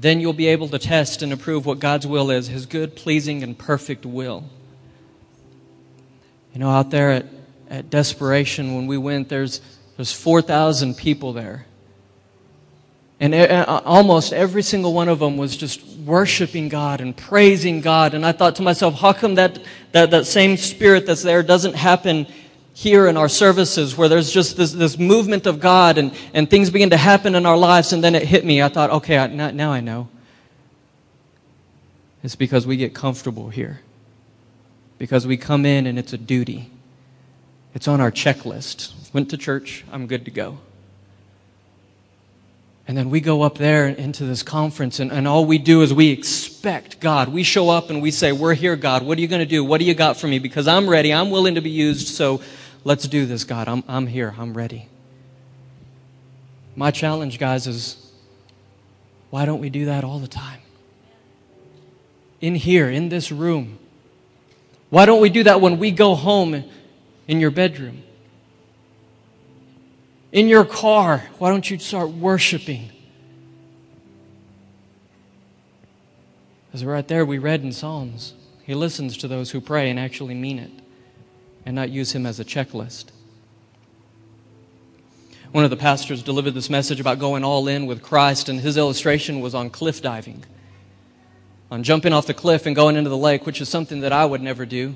Then you'll be able to test and approve what God's will is, His good, pleasing, and perfect will. You know, out there at, at Desperation, when we went, there's, there's 4,000 people there. And uh, uh, almost every single one of them was just worshiping God and praising God. And I thought to myself, how come that, that, that same spirit that's there doesn't happen here in our services where there's just this, this movement of God and, and things begin to happen in our lives? And then it hit me. I thought, okay, I, now, now I know. It's because we get comfortable here. Because we come in and it's a duty. It's on our checklist. Went to church, I'm good to go. And then we go up there into this conference, and, and all we do is we expect God. We show up and we say, We're here, God. What are you going to do? What do you got for me? Because I'm ready. I'm willing to be used, so let's do this, God. I'm, I'm here. I'm ready. My challenge, guys, is why don't we do that all the time? In here, in this room. Why don't we do that when we go home in your bedroom? in your car, why don't you start worshiping? Because right there, we read in Psalms, He listens to those who pray and actually mean it and not use Him as a checklist. One of the pastors delivered this message about going all in with Christ, and his illustration was on cliff diving, on jumping off the cliff and going into the lake, which is something that I would never do.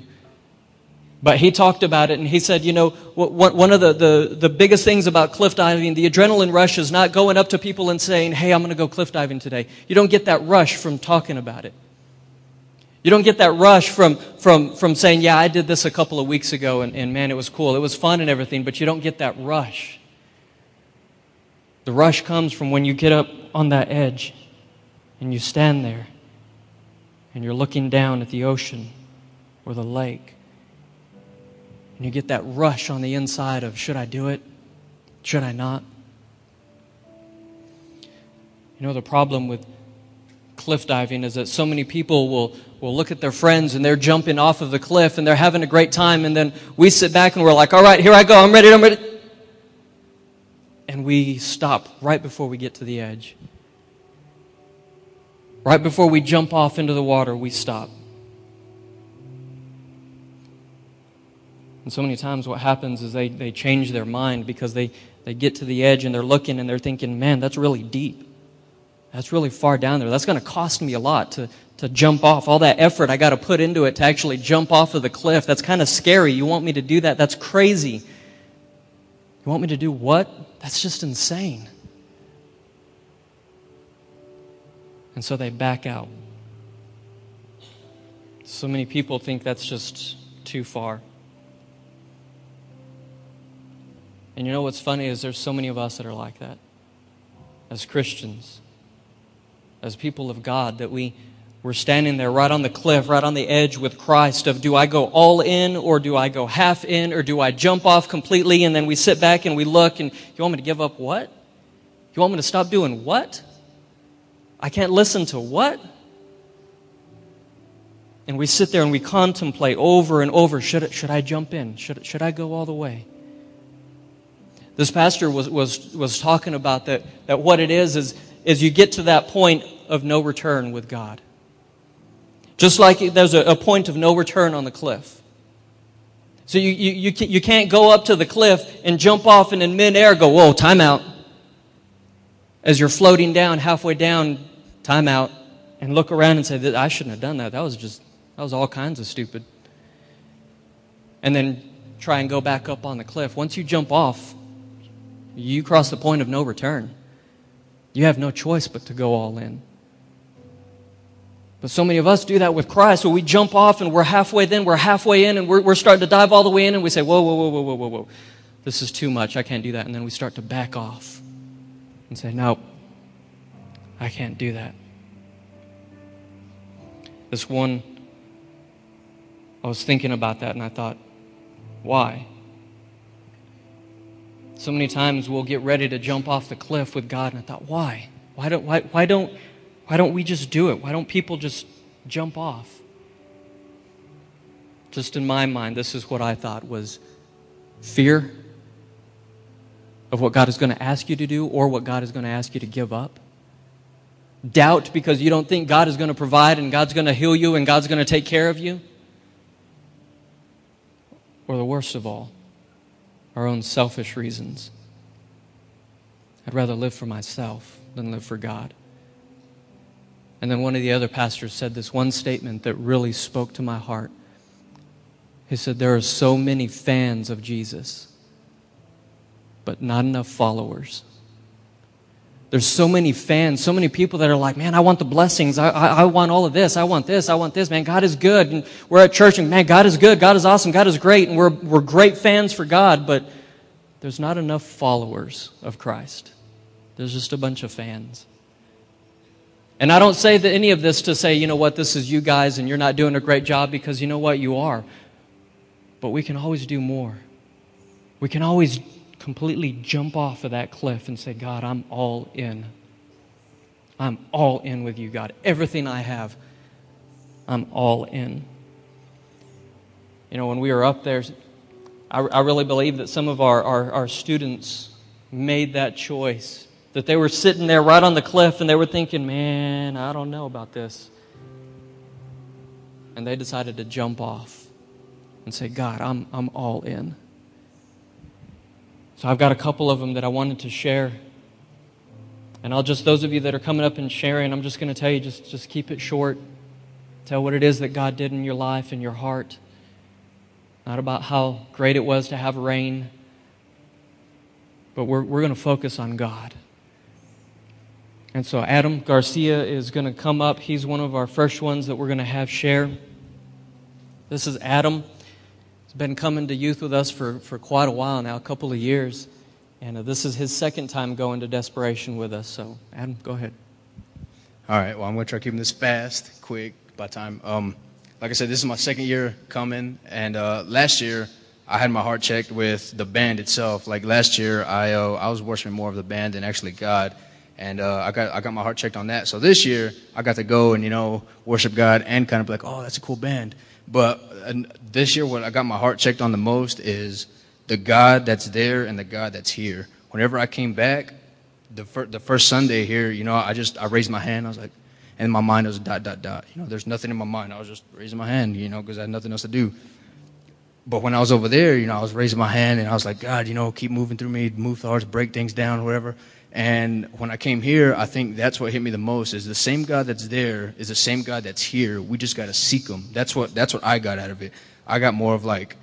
But he talked about it and he said, you know, one of the, the, the biggest things about cliff diving, the adrenaline rush is not going up to people and saying, hey, I'm going to go cliff diving today. You don't get that rush from talking about it. You don't get that rush from, from, from saying, yeah, I did this a couple of weeks ago and, and man, it was cool. It was fun and everything, but you don't get that rush. The rush comes from when you get up on that edge and you stand there and you're looking down at the ocean or the lake and you get that rush on the inside of should I do it? Should I not? You know, the problem with cliff diving is that so many people will, will look at their friends and they're jumping off of the cliff and they're having a great time, and then we sit back and we're like, all right, here I go, I'm ready, I'm ready. And we stop right before we get to the edge. Right before we jump off into the water, we stop. And so many times what happens is they, they change their mind because they, they get to the edge and they're looking and they're thinking, man, that's really deep. That's really far down there. That's going to cost me a lot to, to jump off. All that effort I got to put into it to actually jump off of the cliff. That's kind of scary. You want me to do that? That's crazy. You want me to do what? That's just insane. And so they back out. So many people think that's just too far. And you know what's funny is there's so many of us that are like that. As Christians, as people of God, that we, we're standing there right on the cliff, right on the edge with Christ of do I go all in or do I go half in or do I jump off completely? And then we sit back and we look and you want me to give up what? You want me to stop doing what? I can't listen to what? And we sit there and we contemplate over and over should, should I jump in? Should, should I go all the way? This pastor was, was, was talking about that, that what it is, is is you get to that point of no return with God. Just like there's a, a point of no return on the cliff. So you, you, you, you can't go up to the cliff and jump off and in midair go, whoa, time out. As you're floating down, halfway down, time out, and look around and say, I shouldn't have done that. That was just, that was all kinds of stupid. And then try and go back up on the cliff. Once you jump off, you cross the point of no return. You have no choice but to go all in. But so many of us do that with Christ, where we jump off and we're halfway then, we're halfway in, and we're, we're starting to dive all the way in, and we say, Whoa, whoa, whoa, whoa, whoa, whoa, whoa. This is too much. I can't do that. And then we start to back off and say, No, I can't do that. This one, I was thinking about that, and I thought, Why? So many times we'll get ready to jump off the cliff with God, and I thought, why? Why don't, why, why don't, why don't we just do it? Why don't people just jump off? Just in my mind, this is what I thought was fear of what God is going to ask you to do or what God is going to ask you to give up. doubt because you don't think God is going to provide and God's going to heal you and God's going to take care of you? Or the worst of all, our own selfish reasons. I'd rather live for myself than live for God. And then one of the other pastors said this one statement that really spoke to my heart. He said, There are so many fans of Jesus, but not enough followers. There's so many fans, so many people that are like, man, I want the blessings. I, I, I, want all of this. I want this. I want this. Man, God is good. And we're at church and man, God is good. God is awesome. God is great. And we're, we're great fans for God, but there's not enough followers of Christ. There's just a bunch of fans. And I don't say that any of this to say, you know what, this is you guys and you're not doing a great job because you know what, you are. But we can always do more. We can always completely jump off of that cliff and say, God, I'm all in. I'm all in with you, God. Everything I have, I'm all in. You know, when we were up there, I, I really believe that some of our, our, our students made that choice. That they were sitting there right on the cliff and they were thinking, man, I don't know about this. And they decided to jump off and say, God, I'm, I'm all in. So I've got a couple of them that I wanted to share. And I'll just, those of you that are coming up and sharing, I'm just going to tell you, just, just keep it short. Tell what it is that God did in your life and your heart. Not about how great it was to have rain, but we're, we're going to focus on God. And so Adam Garcia is going to come up. He's one of our first ones that we're going to have share. This is Adam been coming to youth with us for, for quite a while now, a couple of years. And uh, this is his second time going to desperation with us. So, Adam, go ahead. All right. Well, I'm going to try keeping this fast, quick, by time. Um, like I said, this is my second year coming. And uh, last year, I had my heart checked with the band itself. Like last year, I, uh, I was worshiping more of the band than actually God. And uh, I, got, I got my heart checked on that. So this year, I got to go and, you know, worship God and kind of be like, oh, that's a cool band. But this year, what I got my heart checked on the most is the God that's there and the God that's here. Whenever I came back, the, fir- the first Sunday here, you know, I just I raised my hand. I was like, and my mind was dot dot dot. You know, there's nothing in my mind. I was just raising my hand, you know, because I had nothing else to do. But when I was over there, you know, I was raising my hand and I was like, God, you know, keep moving through me, move hearts, break things down, whatever. And when I came here, I think that's what hit me the most is the same God that's there is the same God that's here. We just got to seek him. That's what, that's what I got out of it. I got more of like,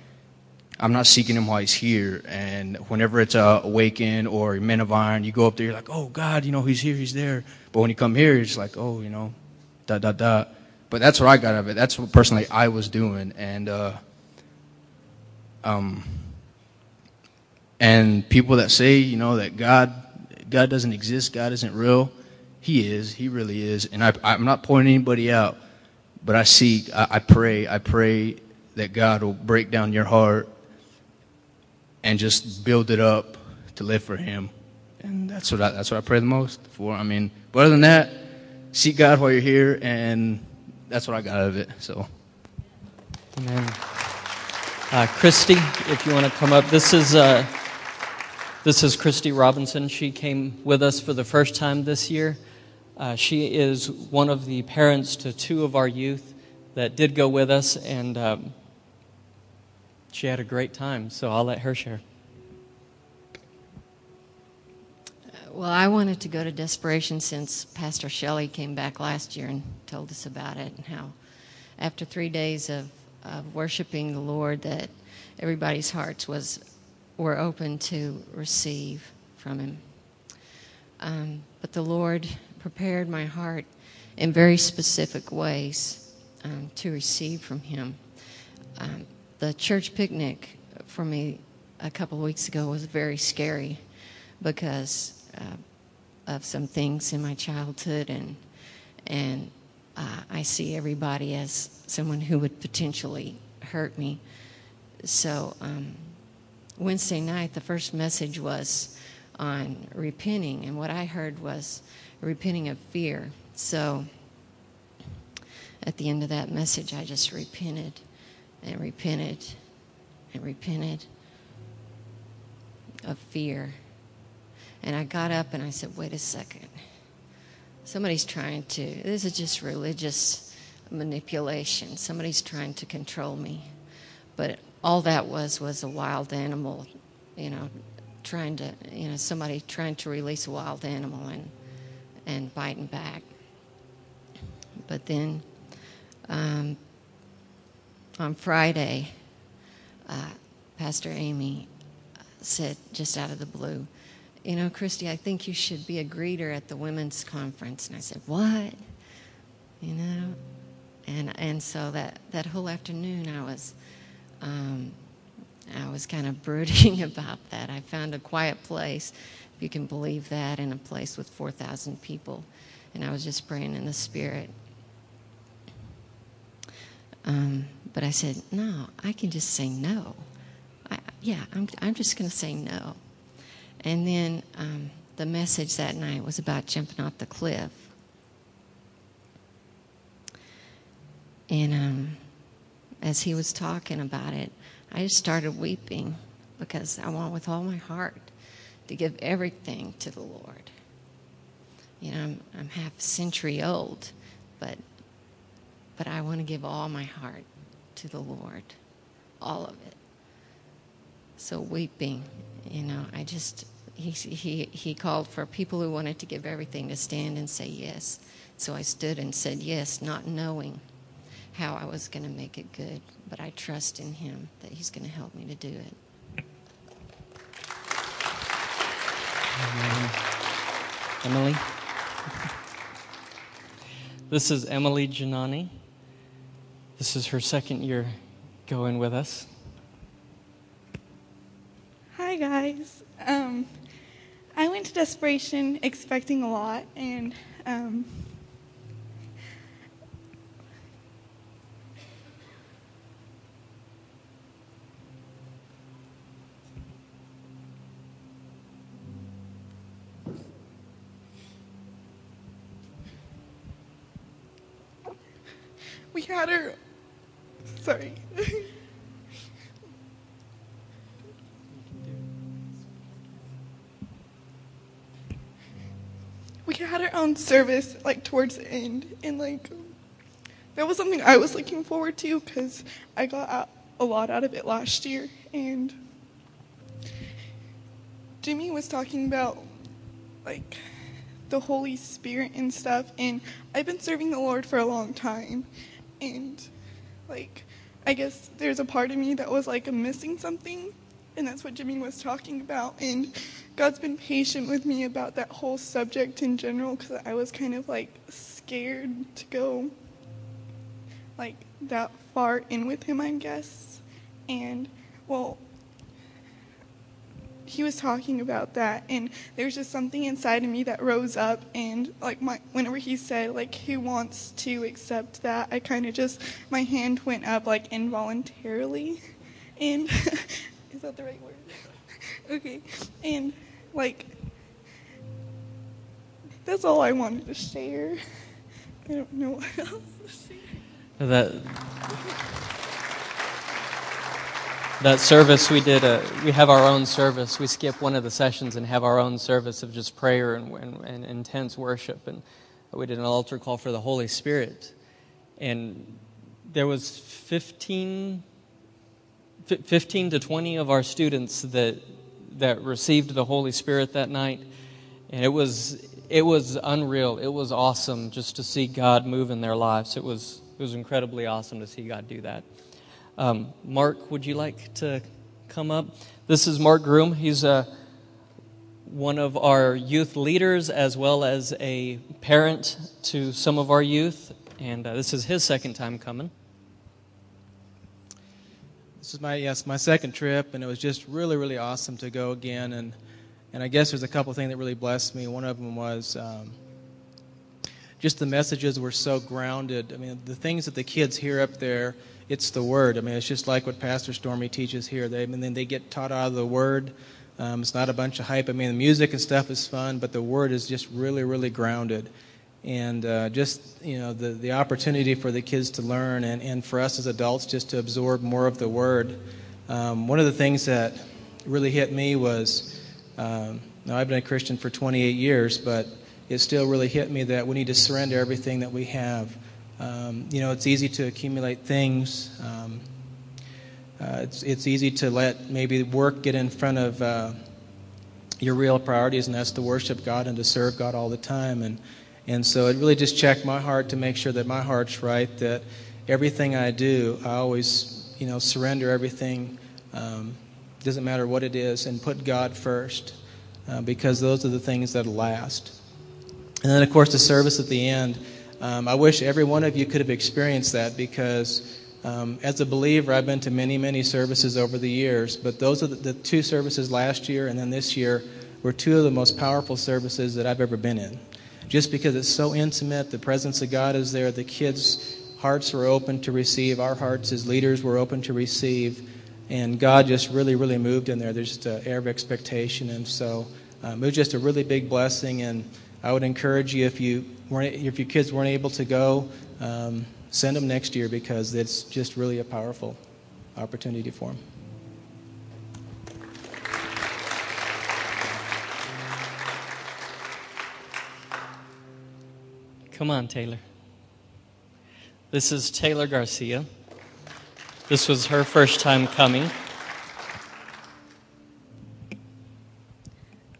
I'm not seeking him while he's here. And whenever it's a awaken or men of iron, you go up there, you're like, oh God, you know, he's here, he's there. But when you come here, it's like, oh, you know, dot, dot, dot. But that's what I got out of it. That's what personally I was doing. And, uh, um, and people that say, you know, that God God doesn't exist, God isn't real. He is. He really is. And I, am not pointing anybody out, but I seek, I, I pray, I pray that God will break down your heart and just build it up to live for Him. And that's what I, that's what I pray the most for. I mean, but other than that, seek God while you're here, and that's what I got out of it. So, Amen. Uh, Christy, if you want to come up, this is. Uh, this is Christy Robinson. She came with us for the first time this year. Uh, she is one of the parents to two of our youth that did go with us, and um, she had a great time. So I'll let her share. Well, I wanted to go to Desperation since Pastor Shelley came back last year and told us about it, and how after three days of, of worshiping the Lord, that everybody's hearts was were open to receive from Him. Um, but the Lord prepared my heart in very specific ways um, to receive from Him. Um, the church picnic for me a couple of weeks ago was very scary because uh, of some things in my childhood and and uh, I see everybody as someone who would potentially hurt me. So um, Wednesday night, the first message was on repenting, and what I heard was repenting of fear. So at the end of that message, I just repented and repented and repented of fear. And I got up and I said, wait a second. somebody's trying to, this is just religious manipulation. Somebody's trying to control me. But all that was was a wild animal, you know, trying to, you know, somebody trying to release a wild animal and, and biting back. But then um, on Friday, uh, Pastor Amy said, just out of the blue, you know, Christy, I think you should be a greeter at the women's conference. And I said, what? You know? And, and so that, that whole afternoon I was, um, I was kind of brooding about that. I found a quiet place, if you can believe that, in a place with 4,000 people. And I was just praying in the Spirit. Um, but I said, no, I can just say no. I, yeah, I'm, I'm just going to say no. And then um, the message that night was about jumping off the cliff. And um, as he was talking about it, I just started weeping because I want with all my heart to give everything to the Lord. You know, I'm, I'm half a century old, but but I want to give all my heart to the Lord, all of it. So weeping, you know, I just he he he called for people who wanted to give everything to stand and say yes. So I stood and said yes, not knowing how I was going to make it good, but I trust in him that he's going to help me to do it. Emily. This is Emily Janani. This is her second year going with us. Hi, guys. Um, I went to Desperation expecting a lot, and um, we had her. Sorry. we own service like towards the end, and like that was something I was looking forward to because I got a lot out of it last year, and Jimmy was talking about like the Holy Spirit and stuff, and I've been serving the Lord for a long time, and like I guess there's a part of me that was like missing something, and that's what Jimmy was talking about, and God's been patient with me about that whole subject in general because I was kind of like scared to go like that far in with him, I guess. And well, he was talking about that, and there was just something inside of me that rose up, and like my whenever he said like he wants to accept that, I kind of just my hand went up like involuntarily, and is that the right word? Okay, and like that's all I wanted to share. I don't know what else to. That that service we did. A, we have our own service. We skip one of the sessions and have our own service of just prayer and, and, and intense worship. And we did an altar call for the Holy Spirit, and there was 15, 15 to 20 of our students that that received the Holy Spirit that night, and it was it was unreal. It was awesome just to see God move in their lives. It was it was incredibly awesome to see God do that. Um, Mark, would you like to come up? This is Mark Groom. He's uh, one of our youth leaders as well as a parent to some of our youth, and uh, this is his second time coming. This is my yes my second trip, and it was just really really awesome to go again. And and I guess there's a couple things that really blessed me. One of them was um, just the messages were so grounded. I mean, the things that the kids hear up there, it's the word. I mean, it's just like what Pastor Stormy teaches here. They I mean, then they get taught out of the word. Um, it's not a bunch of hype. I mean, the music and stuff is fun, but the word is just really really grounded and uh, just you know the, the opportunity for the kids to learn and, and for us as adults just to absorb more of the word um, one of the things that really hit me was um, now i've been a christian for 28 years but it still really hit me that we need to surrender everything that we have. Um, you know, it's easy to accumulate things. Um, uh, it's, it's easy to let maybe work get in front of uh, your real priorities, and that's to worship God and to serve God all the time. And, and so it really just checked my heart to make sure that my heart's right, that everything I do, I always, you know, surrender everything. Um, doesn't matter what it is, and put God first, uh, because those are the things that last. And then, of course, the service at the end. Um, I wish every one of you could have experienced that because um, as a believer, I've been to many, many services over the years, but those are the, the, two services last year and then this year were two of the most powerful services that I've ever been in. Just because it's so intimate, the presence of God is there, the kids' hearts were open to receive, our hearts as leaders were open to receive, and God just really, really moved in there. There's just an air of expectation, and so um, it was just a really big blessing. And I would encourage you if you weren't, if your kids weren't able to go. Um, send them next year because it's just really a powerful opportunity for them. Come on, Taylor. This is Taylor Garcia. This was her first time coming.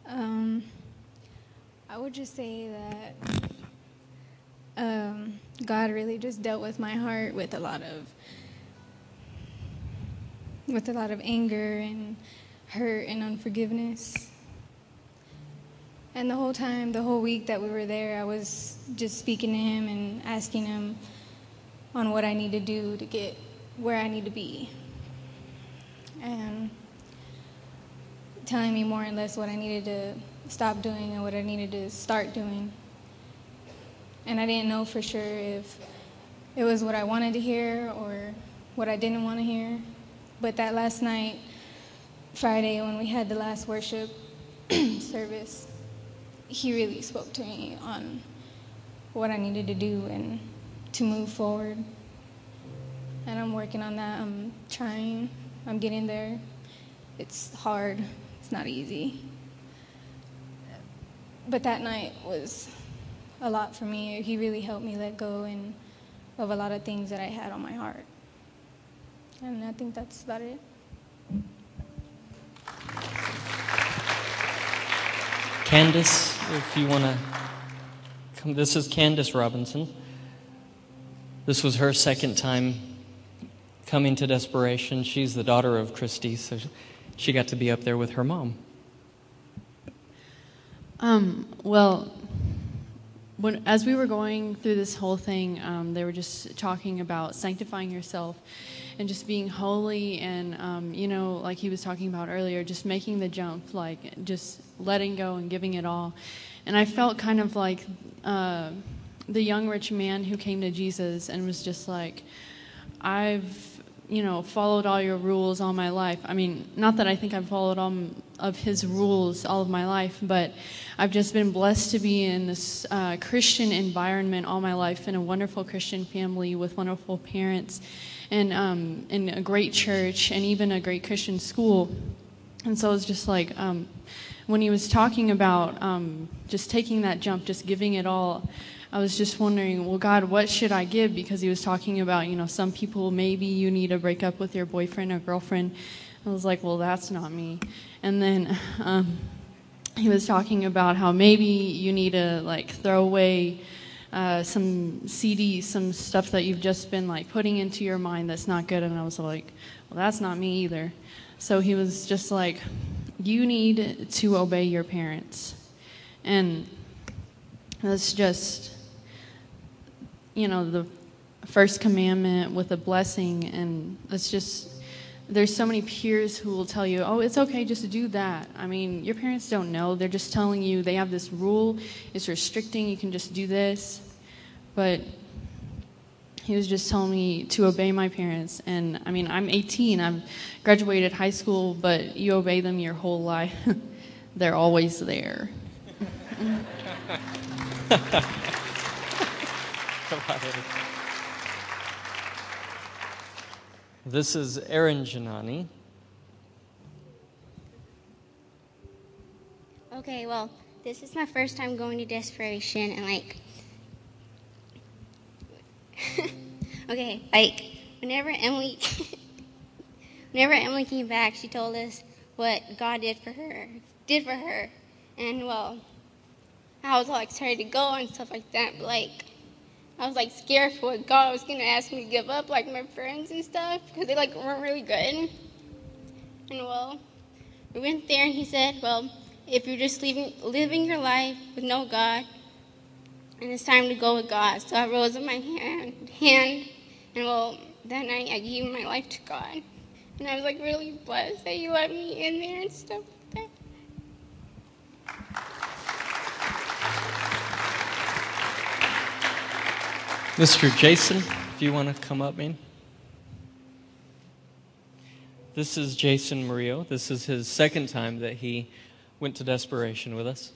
Um, I would just say that um, God really just dealt with my heart with a lot of with a lot of anger and hurt and unforgiveness. And the whole time, the whole week that we were there, I was just speaking to him and asking him on what I need to do to get where I need to be. And telling me more or less what I needed to stop doing and what I needed to start doing and I didn't know for sure if it was what I wanted to hear or what I didn't want to hear. But that last night, Friday, when we had the last worship service, he really spoke to me on what I needed to do and to move forward. And I'm working on that. I'm trying. I'm getting there. It's hard. It's not easy. But that night was a lot for me. He really helped me let go and of a lot of things that I had on my heart. And I think that's about it. Candace, if you want to come, this is Candace Robinson. This was her second time coming to Desperation. She's the daughter of Christy, so she got to be up there with her mom. Um, well, when, as we were going through this whole thing, um, they were just talking about sanctifying yourself and just being holy and, um, you know, like he was talking about earlier, just making the jump, like just letting go and giving it all. And I felt kind of like uh, the young rich man who came to Jesus and was just like, I've you know, followed all your rules all my life. I mean, not that I think I've followed all of his rules all of my life, but I've just been blessed to be in this uh, Christian environment all my life in a wonderful Christian family with wonderful parents and um, in a great church and even a great Christian school. And so it's just like um, when he was talking about um, just taking that jump, just giving it all. I was just wondering, well, God, what should I give? Because he was talking about, you know, some people maybe you need to break up with your boyfriend or girlfriend. I was like, well, that's not me. And then um, he was talking about how maybe you need to like throw away uh, some CDs, some stuff that you've just been like putting into your mind that's not good. And I was like, well, that's not me either. So he was just like, you need to obey your parents. And that's just you know, the first commandment with a blessing. And it's just, there's so many peers who will tell you, oh, it's okay just to do that. I mean, your parents don't know. They're just telling you they have this rule, it's restricting, you can just do this. But he was just telling me to obey my parents. And I mean, I'm 18, I've graduated high school, but you obey them your whole life. They're always there. This is Erin Janani. Okay, well, this is my first time going to Desperation, and like, okay, like, whenever Emily, whenever Emily came back, she told us what God did for her, did for her, and well, I was all excited to go and stuff like that, but like, I was like scared for what God was gonna ask me to give up, like my friends and stuff, because they like weren't really good. And well, we went there, and he said, well, if you're just living living your life with no God, and it's time to go with God. So I rose up my hand, hand, and well, that night I gave my life to God, and I was like really blessed that He let me in there and stuff Mr. Jason, if you want to come up, man. This is Jason Murillo. This is his second time that he went to desperation with us.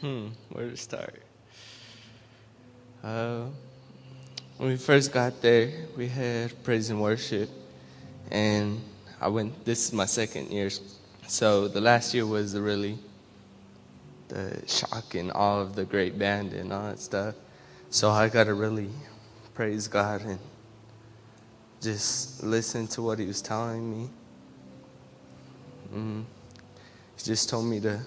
Hmm, where to start? Uh, when we first got there, we had praise and worship, and I went. This is my second year, so the last year was really the shock and all of the great band and all that stuff. So I got to really praise God and just listen to what He was telling me. Mm. He just told me to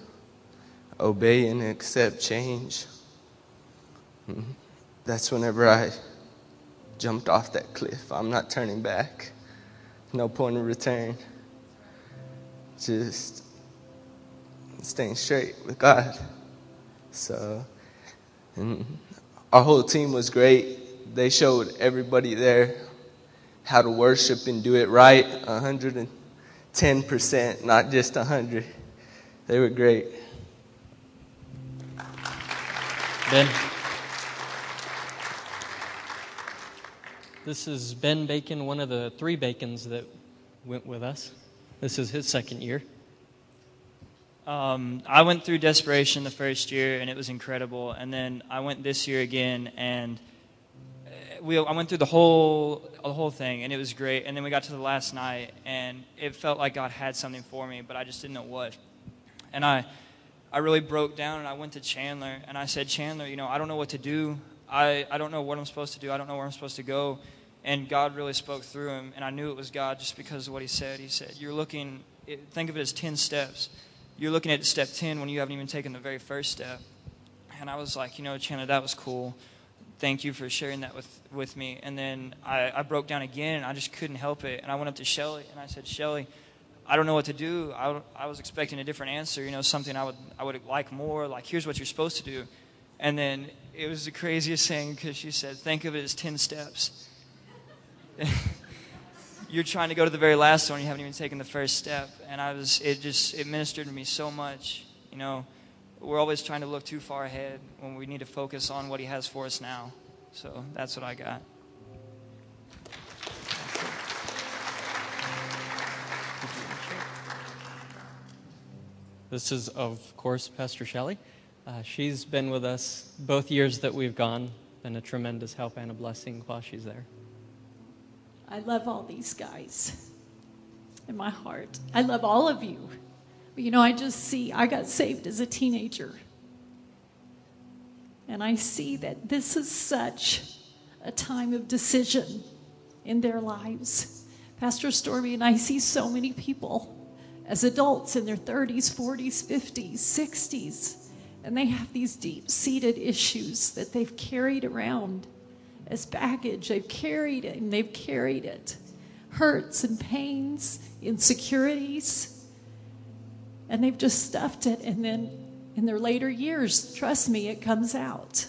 obey and accept change. Mm. That's whenever I jumped off that cliff. I'm not turning back. No point in return. Just staying straight with God. So, our whole team was great. They showed everybody there how to worship and do it right 110%, not just 100. They were great. Ben. This is Ben Bacon, one of the three Bacons that went with us. This is his second year. Um, I went through desperation the first year, and it was incredible. And then I went this year again, and uh, we, I went through the whole the whole thing, and it was great. And then we got to the last night, and it felt like God had something for me, but I just didn't know what. And I, I really broke down, and I went to Chandler, and I said, Chandler, you know, I don't know what to do. I, I don't know what I'm supposed to do. I don't know where I'm supposed to go. And God really spoke through him, and I knew it was God just because of what he said. He said, You're looking, think of it as 10 steps you're looking at step 10 when you haven't even taken the very first step. And I was like, you know, Chandler, that was cool. Thank you for sharing that with, with me. And then I, I broke down again, I just couldn't help it. And I went up to Shelly, and I said, Shelly, I don't know what to do. I, I was expecting a different answer, you know, something I would, I would like more, like, here's what you're supposed to do. And then it was the craziest thing because she said, think of it as 10 steps. you're trying to go to the very last one, you haven't even taken the first step. And I was, it just, it ministered to me so much. You know, we're always trying to look too far ahead when we need to focus on what He has for us now. So that's what I got. This is, of course, Pastor Shelley. Uh, she's been with us both years that we've gone, been a tremendous help and a blessing while she's there. I love all these guys in my heart. I love all of you. But you know, I just see, I got saved as a teenager. And I see that this is such a time of decision in their lives. Pastor Stormy and I see so many people as adults in their 30s, 40s, 50s, 60s, and they have these deep seated issues that they've carried around as baggage. They've carried it and they've carried it. Hurts and pains, insecurities. And they've just stuffed it. And then in their later years, trust me, it comes out.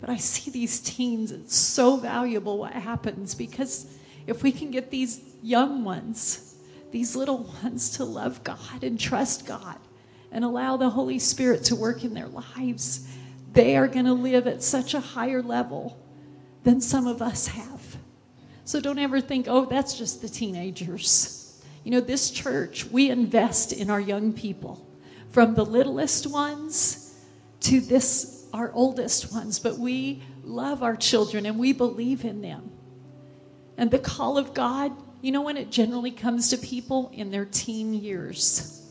But I see these teens, it's so valuable what happens because if we can get these young ones, these little ones to love God and trust God and allow the Holy Spirit to work in their lives, they are going to live at such a higher level than some of us have. So don't ever think, oh, that's just the teenagers. You know, this church, we invest in our young people, from the littlest ones to this, our oldest ones, but we love our children and we believe in them. And the call of God You know when it generally comes to people in their teen years.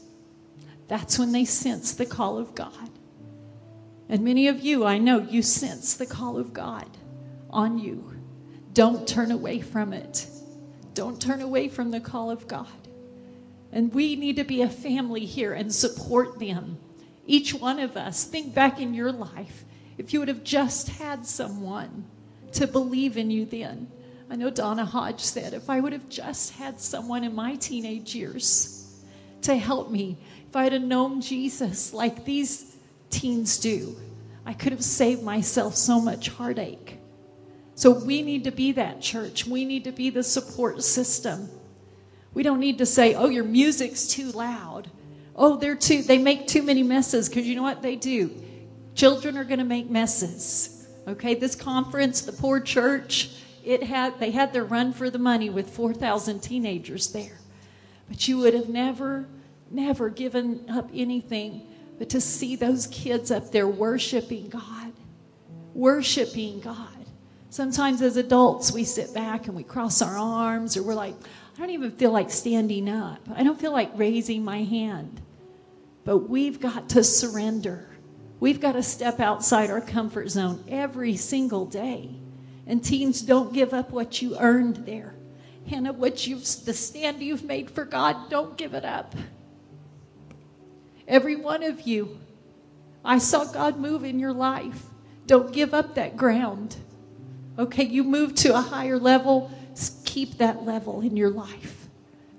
That's when they sense the call of God. And many of you, I know, you sense the call of God on you. Don't turn away from it. Don't turn away from the call of God. And we need to be a family here and support them. Each one of us, think back in your life. If you would have just had someone to believe in you then. I know Donna Hodge said, if I would have just had someone in my teenage years to help me, if I had known Jesus like these teens do, I could have saved myself so much heartache. So we need to be that church. We need to be the support system. We don't need to say, "Oh, your music's too loud." Oh, they're too they make too many messes because you know what they do? Children are going to make messes. Okay, this conference, the poor church, it had they had their run for the money with 4,000 teenagers there. But you would have never never given up anything but to see those kids up there worshiping God. Worshiping God. Sometimes as adults, we sit back and we cross our arms, or we're like, I don't even feel like standing up. I don't feel like raising my hand. But we've got to surrender. We've got to step outside our comfort zone every single day. And teens, don't give up what you earned there. Hannah, what you've the stand you've made for God, don't give it up. Every one of you. I saw God move in your life. Don't give up that ground. Okay, you move to a higher level, keep that level in your life.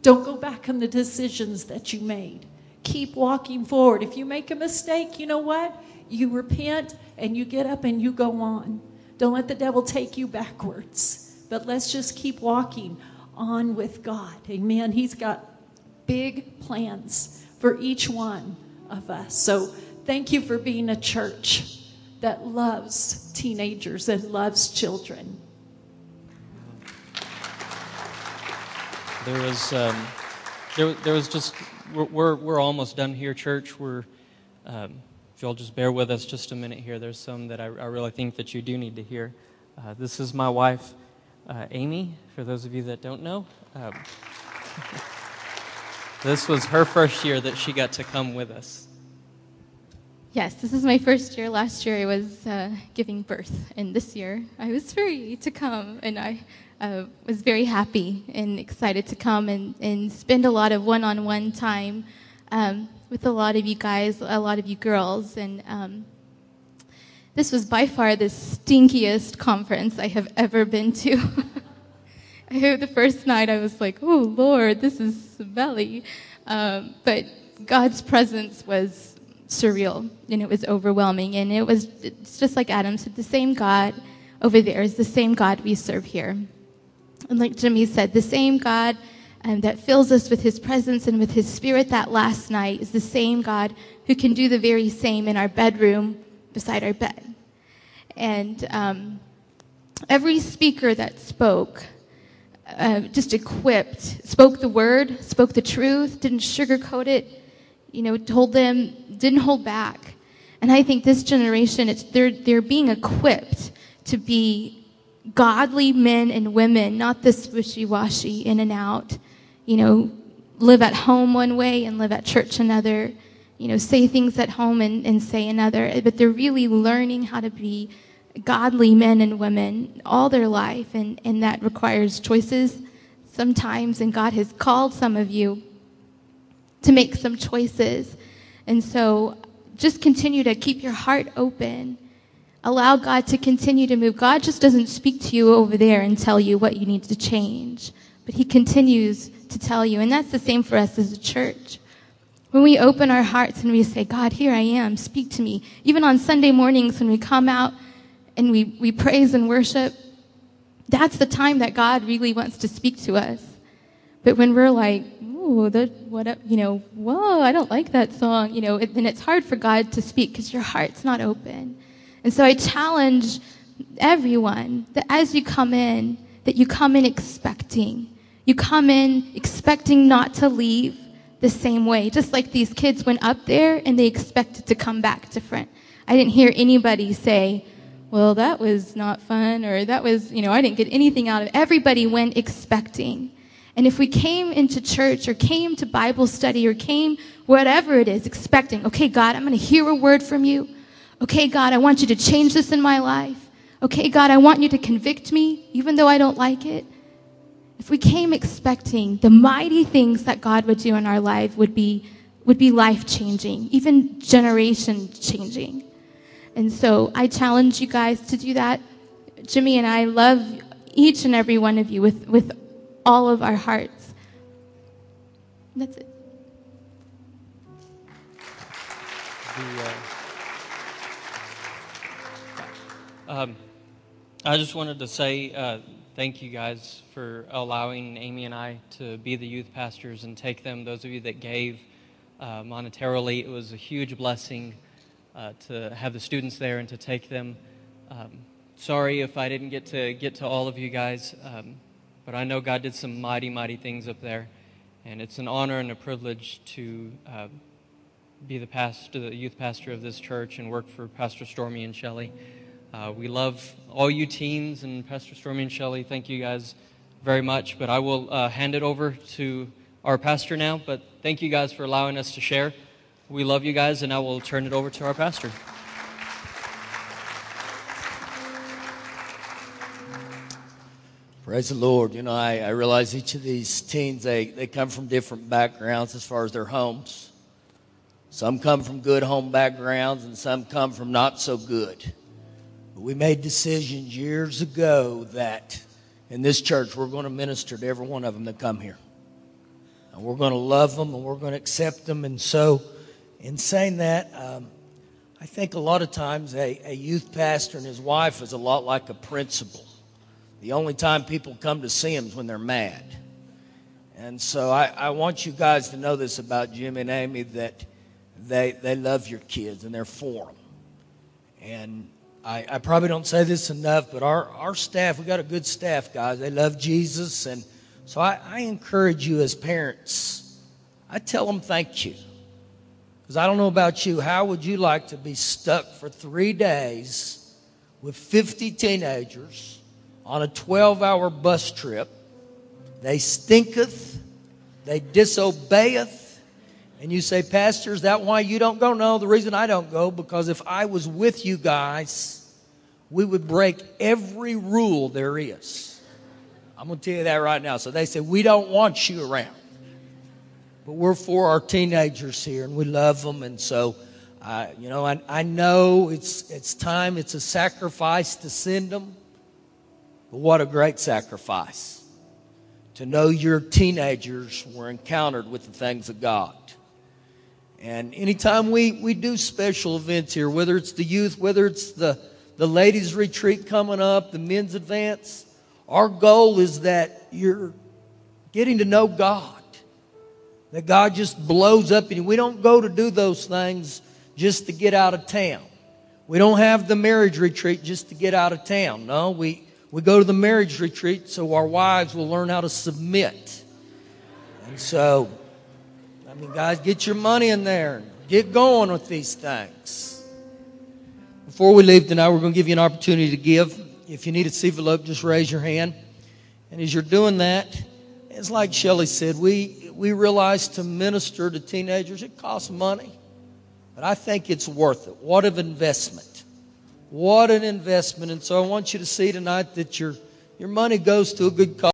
Don't go back on the decisions that you made. Keep walking forward. If you make a mistake, you know what? You repent and you get up and you go on. Don't let the devil take you backwards. But let's just keep walking on with God. Amen. He's got big plans for each one of us. So thank you for being a church that loves teenagers and loves children. There was, um, there, there was just, we're, we're, we're, almost done here, church. We're, um, if you'll just bear with us just a minute here, there's some that I, I really think that you do need to hear. Uh, this is my wife, uh, Amy, for those of you that don't know. Um, this was her first year that she got to come with us. Yes, this is my first year. Last year I was uh, giving birth, and this year I was free to come, and I uh, was very happy and excited to come and, and spend a lot of one on one time um, with a lot of you guys, a lot of you girls. And um, this was by far the stinkiest conference I have ever been to. I heard the first night I was like, oh, Lord, this is smelly. Um, but God's presence was surreal and it was overwhelming. And it was it's just like Adam said, the same God over there is the same God we serve here. And like Jimmy said, the same God um, that fills us with his presence and with his spirit that last night is the same God who can do the very same in our bedroom beside our bed. And um, every speaker that spoke, uh, just equipped, spoke the word, spoke the truth, didn't sugarcoat it, you know, told them, didn't hold back. And I think this generation, it's, they're, they're being equipped to be godly men and women, not this wishy-washy in and out, you know, live at home one way and live at church another, you know, say things at home and, and say another. But they're really learning how to be godly men and women all their life. And, and that requires choices sometimes. And God has called some of you to make some choices. And so just continue to keep your heart open. Allow God to continue to move. God just doesn't speak to you over there and tell you what you need to change, but He continues to tell you. And that's the same for us as a church. When we open our hearts and we say, God, here I am, speak to me. Even on Sunday mornings when we come out and we, we praise and worship, that's the time that God really wants to speak to us. But when we're like, ooh, that, what, you know, whoa, I don't like that song, you know, then it's hard for God to speak because your heart's not open. And so I challenge everyone that as you come in, that you come in expecting. You come in expecting not to leave the same way. Just like these kids went up there and they expected to come back different. I didn't hear anybody say, well, that was not fun or that was, you know, I didn't get anything out of it. Everybody went expecting. And if we came into church or came to Bible study or came whatever it is expecting, okay, God, I'm going to hear a word from you. Okay, God, I want you to change this in my life. Okay, God, I want you to convict me even though I don't like it. If we came expecting the mighty things that God would do in our life would be would be life changing, even generation changing. And so I challenge you guys to do that. Jimmy and I love each and every one of you with, with all of our hearts. That's it. The, uh, um, I just wanted to say uh, thank you guys for allowing Amy and I to be the youth pastors and take them. Those of you that gave uh, monetarily, it was a huge blessing uh, to have the students there and to take them. Um, sorry if I didn't get to get to all of you guys, um, but I know God did some mighty, mighty things up there, and it's an honor and a privilege to uh, be the pastor, the youth pastor of this church, and work for Pastor Stormy and Shelley. Uh, we love all you teens and Pastor Stormy and Shelley. Thank you guys very much. But I will uh, hand it over to our pastor now. But thank you guys for allowing us to share. We love you guys, and I will turn it over to our pastor. Praise the Lord. You know, I, I realize each of these teens, they, they come from different backgrounds as far as their homes. Some come from good home backgrounds, and some come from not so good. But we made decisions years ago that in this church, we're going to minister to every one of them that come here. And we're going to love them and we're going to accept them. And so, in saying that, um, I think a lot of times a, a youth pastor and his wife is a lot like a principal. The only time people come to see him is when they're mad. And so I, I want you guys to know this about Jim and Amy that they, they love your kids and they're for them. And I, I probably don't say this enough, but our, our staff, we got a good staff, guys. They love Jesus. And so I, I encourage you as parents, I tell them thank you. Because I don't know about you, how would you like to be stuck for three days with 50 teenagers? On a 12 hour bus trip. They stinketh, they disobeyeth. And you say, Pastor, is that why you don't go? No, the reason I don't go, because if I was with you guys, we would break every rule there is. I'm going to tell you that right now. So they say, We don't want you around. But we're for our teenagers here and we love them. And so, uh, you know, I, I know it's, it's time, it's a sacrifice to send them. What a great sacrifice to know your teenagers were encountered with the things of God. And anytime we, we do special events here, whether it's the youth, whether it's the, the ladies' retreat coming up, the men's advance, our goal is that you're getting to know God. That God just blows up in you. We don't go to do those things just to get out of town. We don't have the marriage retreat just to get out of town. No, we, we go to the marriage retreat so our wives will learn how to submit. And so, I mean, guys, get your money in there. Get going with these things. Before we leave tonight, we're going to give you an opportunity to give. If you need a envelope, just raise your hand. And as you're doing that, it's like Shelley said, we, we realize to minister to teenagers, it costs money. But I think it's worth it. What an investment. What an investment. And so I want you to see tonight that your, your money goes to a good cause.